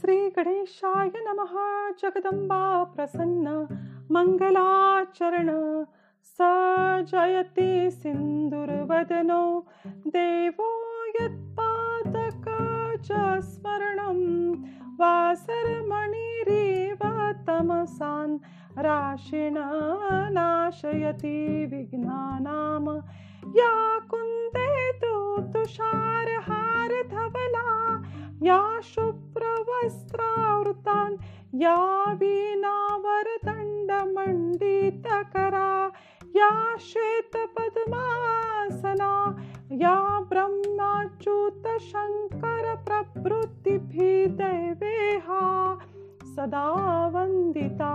श्रीगणेशाय नमः। जगदम्बा प्रसन्न। मङ्गलाचरण स जयति सिन्दुर्वदनो। देवो स्मरणं वासरमणिरेव तमसान्। राशिण नाशयति विघ्नानां या कुन्दे तु तुषारहारधवला। या शुभ्रवस्त्रावृतान् या वीणावरदण्डमण्डितकरा या श्वेतपद्मासना या ब्रह्माच्युतशङ्करप्रभृतिभिः दैवेहा सदा वन्दिता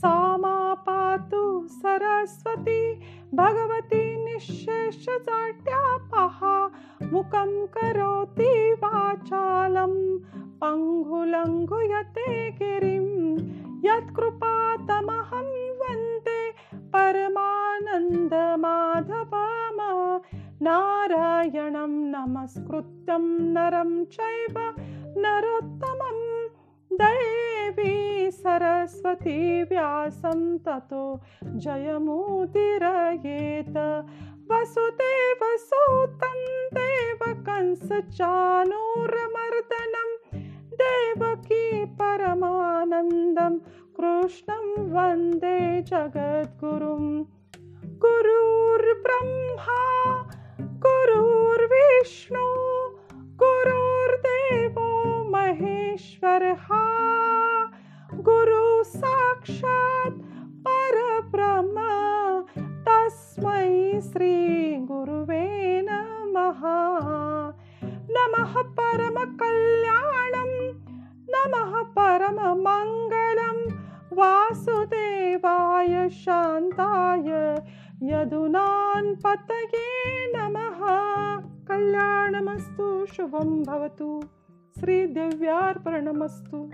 सा मा पातु सरस्वती भगवती निःशेषजाट्यापः मुखं करोति वाचालं पङ्गुलङ्घुयते गिरिं यत्कृपातमहं वन्दे परमानन्दमाधवम। नारायणं नमस्कृत्यं नरं चैव नरोत्तमं। देवी सरस्वती व्यासं ततो जयमुदिरयेत। वसुदेवसूतं देवकंसचानूरमर्दनं देवकी परमानन्दं कृष्णं वंदे जगद्गुरुं। गुरुर्ब्रह्मा, गुरुर्विष्णु, गुरुर्देवो महेश्वरः गुरु साक्षात् परब्रह्म, तस्मै श्रीगुरुवे नमः। नमः परमकल्याणं, नमः परममङ्गलं शान्ताय यदुनान्पतये नमः। कल्याणमस्तु शुभं भवतु। श्रीदेव्यार्पणमस्तु